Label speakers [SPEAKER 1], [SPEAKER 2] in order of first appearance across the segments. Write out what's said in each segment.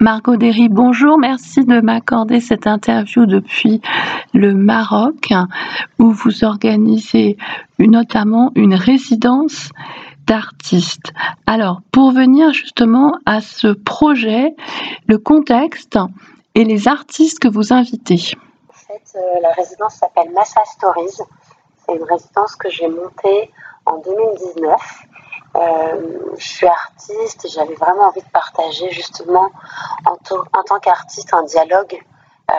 [SPEAKER 1] Margot Derry, bonjour, merci de m'accorder cette interview depuis le Maroc où vous organisez notamment une résidence d'artistes. Alors, pour venir justement à ce projet, le contexte et les artistes que vous invitez.
[SPEAKER 2] En fait, euh, la résidence s'appelle Massa Stories. C'est une résidence que j'ai montée en 2019 euh, je suis artiste et j'avais vraiment envie de partager justement en, tant qu'artiste un dialogue euh,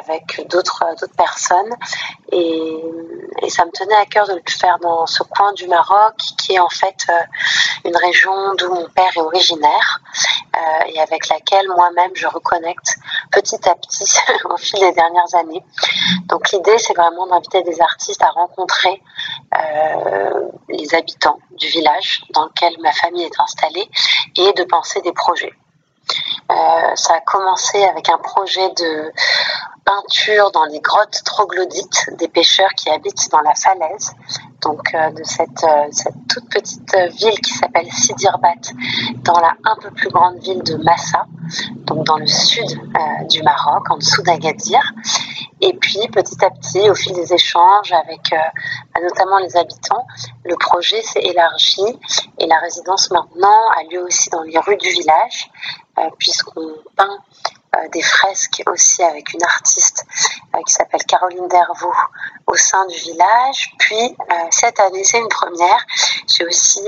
[SPEAKER 2] avec d'autres personnes. Et, et, ça me tenait à cœur de le faire dans ce coin du Maroc qui est en fait euh, une région d'où mon père est originaire euh, et avec laquelle moi-même je reconnecte petit à petit au fil des dernières années. Donc l'idée c'est vraiment d'inviter des artistes à rencontrer euh, les habitants du village dans lequel ma famille est installée et de penser des projets. Euh, ça a commencé avec un projet de peinture dans les grottes troglodytes des pêcheurs qui habitent dans la falaise, donc euh, de cette, euh, cette, toute petite ville qui s'appelle Sidirbat, dans la un peu plus grande ville de Massa, donc dans le sud du Maroc, en dessous d'Agadir. Et puis petit à petit, au fil des échanges avec notamment les habitants, le projet s'est élargi et la résidence maintenant a lieu aussi dans les rues du village euh, puisqu'on peint euh, des fresques aussi avec une artiste euh, qui s'appelle Caroline Dervaux au sein du village. Puis cette année, c'est une première. J'ai aussi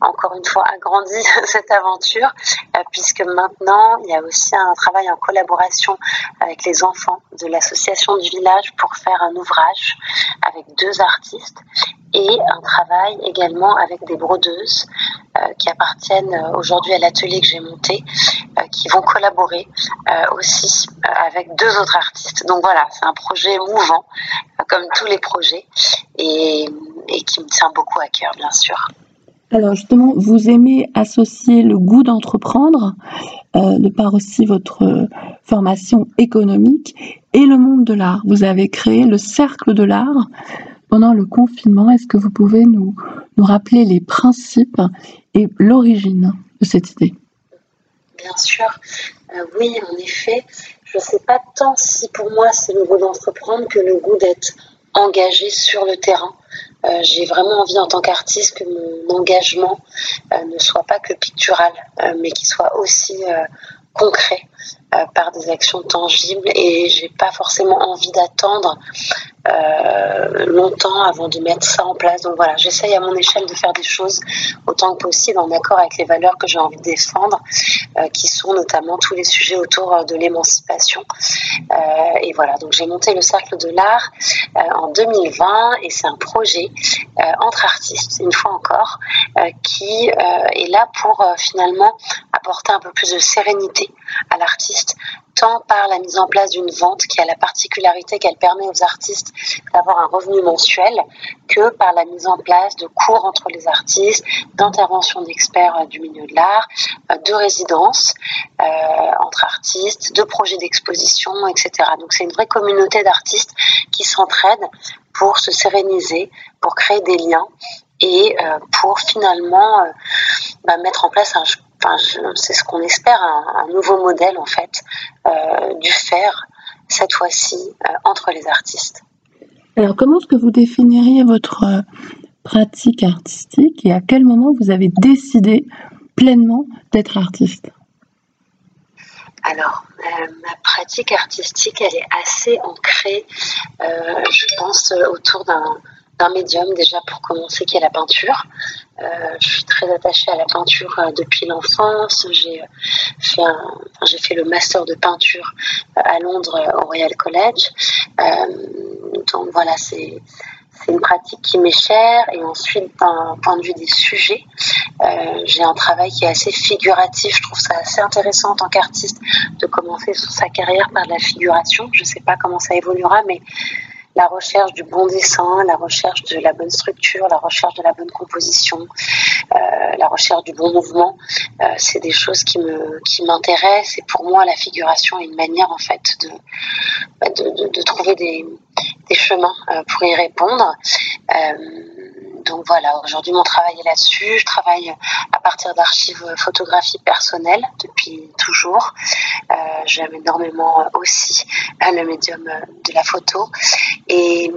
[SPEAKER 2] encore une fois agrandi cette aventure puisque maintenant il y a aussi un travail en collaboration avec les enfants de l'association du village pour faire un ouvrage avec deux artistes et un travail également avec des brodeuses euh, qui appartiennent euh, aujourd'hui à l'atelier que j'ai monté, euh, qui vont collaborer aussi avec deux autres artistes. Donc voilà, c'est un projet mouvant, comme tous les projets, et, qui me tient beaucoup à cœur, bien sûr.
[SPEAKER 1] Alors justement, vous aimez associer le goût d'entreprendre, de par aussi votre formation économique, et le monde de l'art. Vous avez créé le cercle de l'art pendant le confinement. Est-ce que vous pouvez nous, rappeler les principes et l'origine de cette idée?
[SPEAKER 2] Bien sûr, euh, oui, en effet. Je ne sais pas tant si pour moi c'est le goût d'entreprendre que le goût d'être engagé sur le terrain. Euh, j'ai vraiment envie en tant qu'artiste que mon engagement euh, ne soit pas que pictural, mais qu'il soit aussi concret par des actions tangibles et j'ai pas forcément envie d'attendre euh, longtemps avant de mettre ça en place. Donc voilà, j'essaye à mon échelle de faire des choses autant que possible en accord avec les valeurs que j'ai envie de défendre, euh, qui sont notamment tous les sujets autour euh, de l'émancipation. et voilà, donc j'ai monté le Cercle de l'Art en 2020 et c'est un projet entre artistes, une fois encore, qui est là pour finalement apporter un peu plus de sérénité à l'artiste tant par la mise en place d'une vente qui a la particularité qu'elle permet aux artistes d'avoir un revenu mensuel, que par la mise en place de cours entre les artistes, d'interventions d'experts euh, du milieu de l'art, euh, de résidences euh, entre artistes, de projets d'exposition, etc. Donc c'est une vraie communauté d'artistes qui s'entraident pour se séréniser, pour créer des liens et pour finalement bah, mettre en place un c'est ce qu'on espère, un, nouveau modèle en fait euh, du faire cette fois-ci euh, entre les artistes.
[SPEAKER 1] Alors comment est-ce que vous définiriez votre euh, pratique artistique et à quel moment vous avez décidé pleinement d'être artiste?
[SPEAKER 2] Alors, ma pratique artistique, elle est assez ancrée, je pense, autour d'un d'un médium déjà pour commencer qui est la peinture. Euh, je suis très attachée à la peinture euh, depuis l'enfance. J'ai fait, j'ai fait le master de peinture euh, à Londres au Royal College. donc voilà, c'est une pratique qui m'est chère et ensuite d'un point de vue des sujets j'ai un travail qui est assez figuratif je trouve ça assez intéressant en tant qu'artiste de commencer sa carrière par la figuration je ne sais pas comment ça évoluera mais la recherche du bon dessin, la recherche de la bonne structure, la recherche de la bonne composition, euh, la recherche du bon mouvement, euh, c'est des choses qui me qui m'intéressent et pour moi la figuration est une manière en fait de bah, de, trouver des, des chemins euh, pour y répondre. Donc voilà, aujourd'hui mon travail est là-dessus. Je travaille à partir d'archives photographiques personnelles depuis toujours. Euh, J'aime énormément aussi le médium de la photo. Et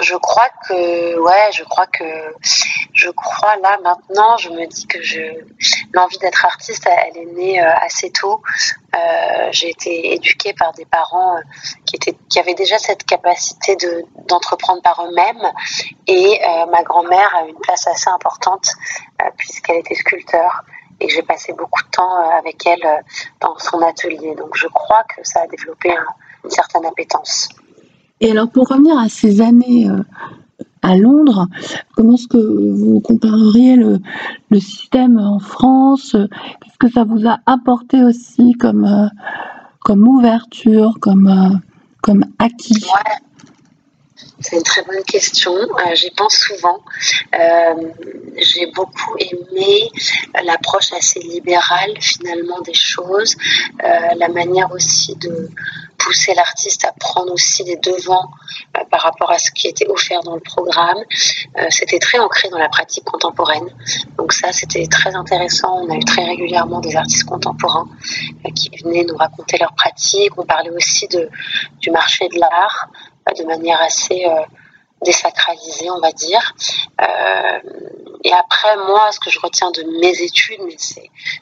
[SPEAKER 2] je crois que ouais je crois que je crois là maintenant je me dis que je l'envie d'être artiste elle est née euh, assez tôt. Euh, j'ai été éduquée par des parents euh, qui avaient déjà cette capacité de d'entreprendre par eux-mêmes. Et ma grand-mère a une place assez importante puisqu'elle était sculpteur. Et j'ai passé beaucoup de temps avec elle dans son atelier. Donc je crois que ça a développé une certaine appétence.
[SPEAKER 1] Et alors, pour revenir à ces années à Londres, comment est-ce que vous compareriez le, système en France? Qu'est-ce que ça vous a apporté aussi comme, euh, comme ouverture, comme, euh, comme acquis?
[SPEAKER 2] C'est une très bonne question. J'y pense souvent. J'ai beaucoup aimé l'approche assez libérale finalement des choses, la manière aussi de pousser l'artiste à prendre aussi les devants euh, par rapport à ce qui était offert dans le programme. Euh, c'était très ancré dans la pratique contemporaine. Donc ça, c'était très intéressant. On a eu très régulièrement des artistes contemporains euh, qui venaient nous raconter leurs pratiques. On parlait aussi de, du marché de l'art de manière assez désacralisée, on va dire. Et après, moi, ce que je retiens de mes études, mais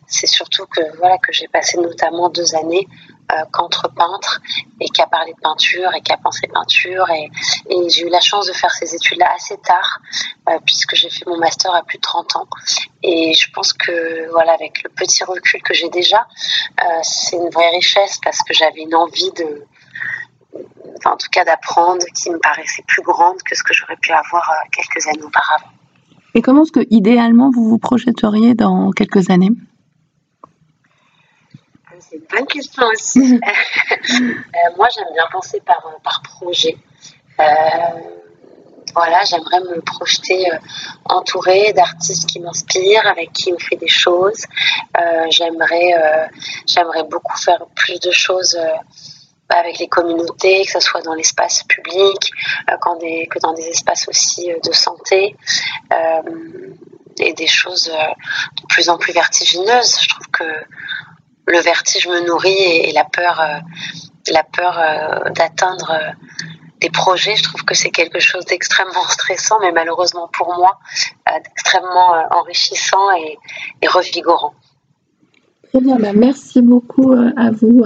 [SPEAKER 2] c'est surtout que voilà que j'ai passé notamment deux années euh, qu'entre peintres et qui a parlé de peinture et qui a pensé peinture. Et, j'ai eu la chance de faire ces études-là assez tard, euh, puisque j'ai fait mon master à plus de 30 ans. Et je pense que, voilà, avec le petit recul que j'ai déjà, euh, c'est une vraie richesse parce que j'avais une envie de, en tout cas d'apprendre qui me paraissait plus grande que ce que j'aurais pu avoir quelques années auparavant.
[SPEAKER 1] Et comment est-ce que, idéalement, vous vous projetteriez dans quelques années?
[SPEAKER 2] C'est une bonne question aussi. Euh, moi, j'aime bien penser par, euh, par projet. Euh, voilà, j'aimerais me projeter entourée d'artistes qui m'inspirent, avec qui on fait des choses. j'aimerais, j'aimerais beaucoup faire plus de choses avec les communautés, que ce soit dans l'espace public, que dans des espaces aussi de santé, et des choses de plus en plus vertigineuses. Je trouve que le vertige me nourrit et, la peur, euh, la peur euh, d'atteindre euh, des projets, je trouve que c'est quelque chose d'extrêmement stressant, mais malheureusement pour moi, d'extrêmement enrichissant et, revigorant.
[SPEAKER 1] Très bien, bah, merci beaucoup à vous.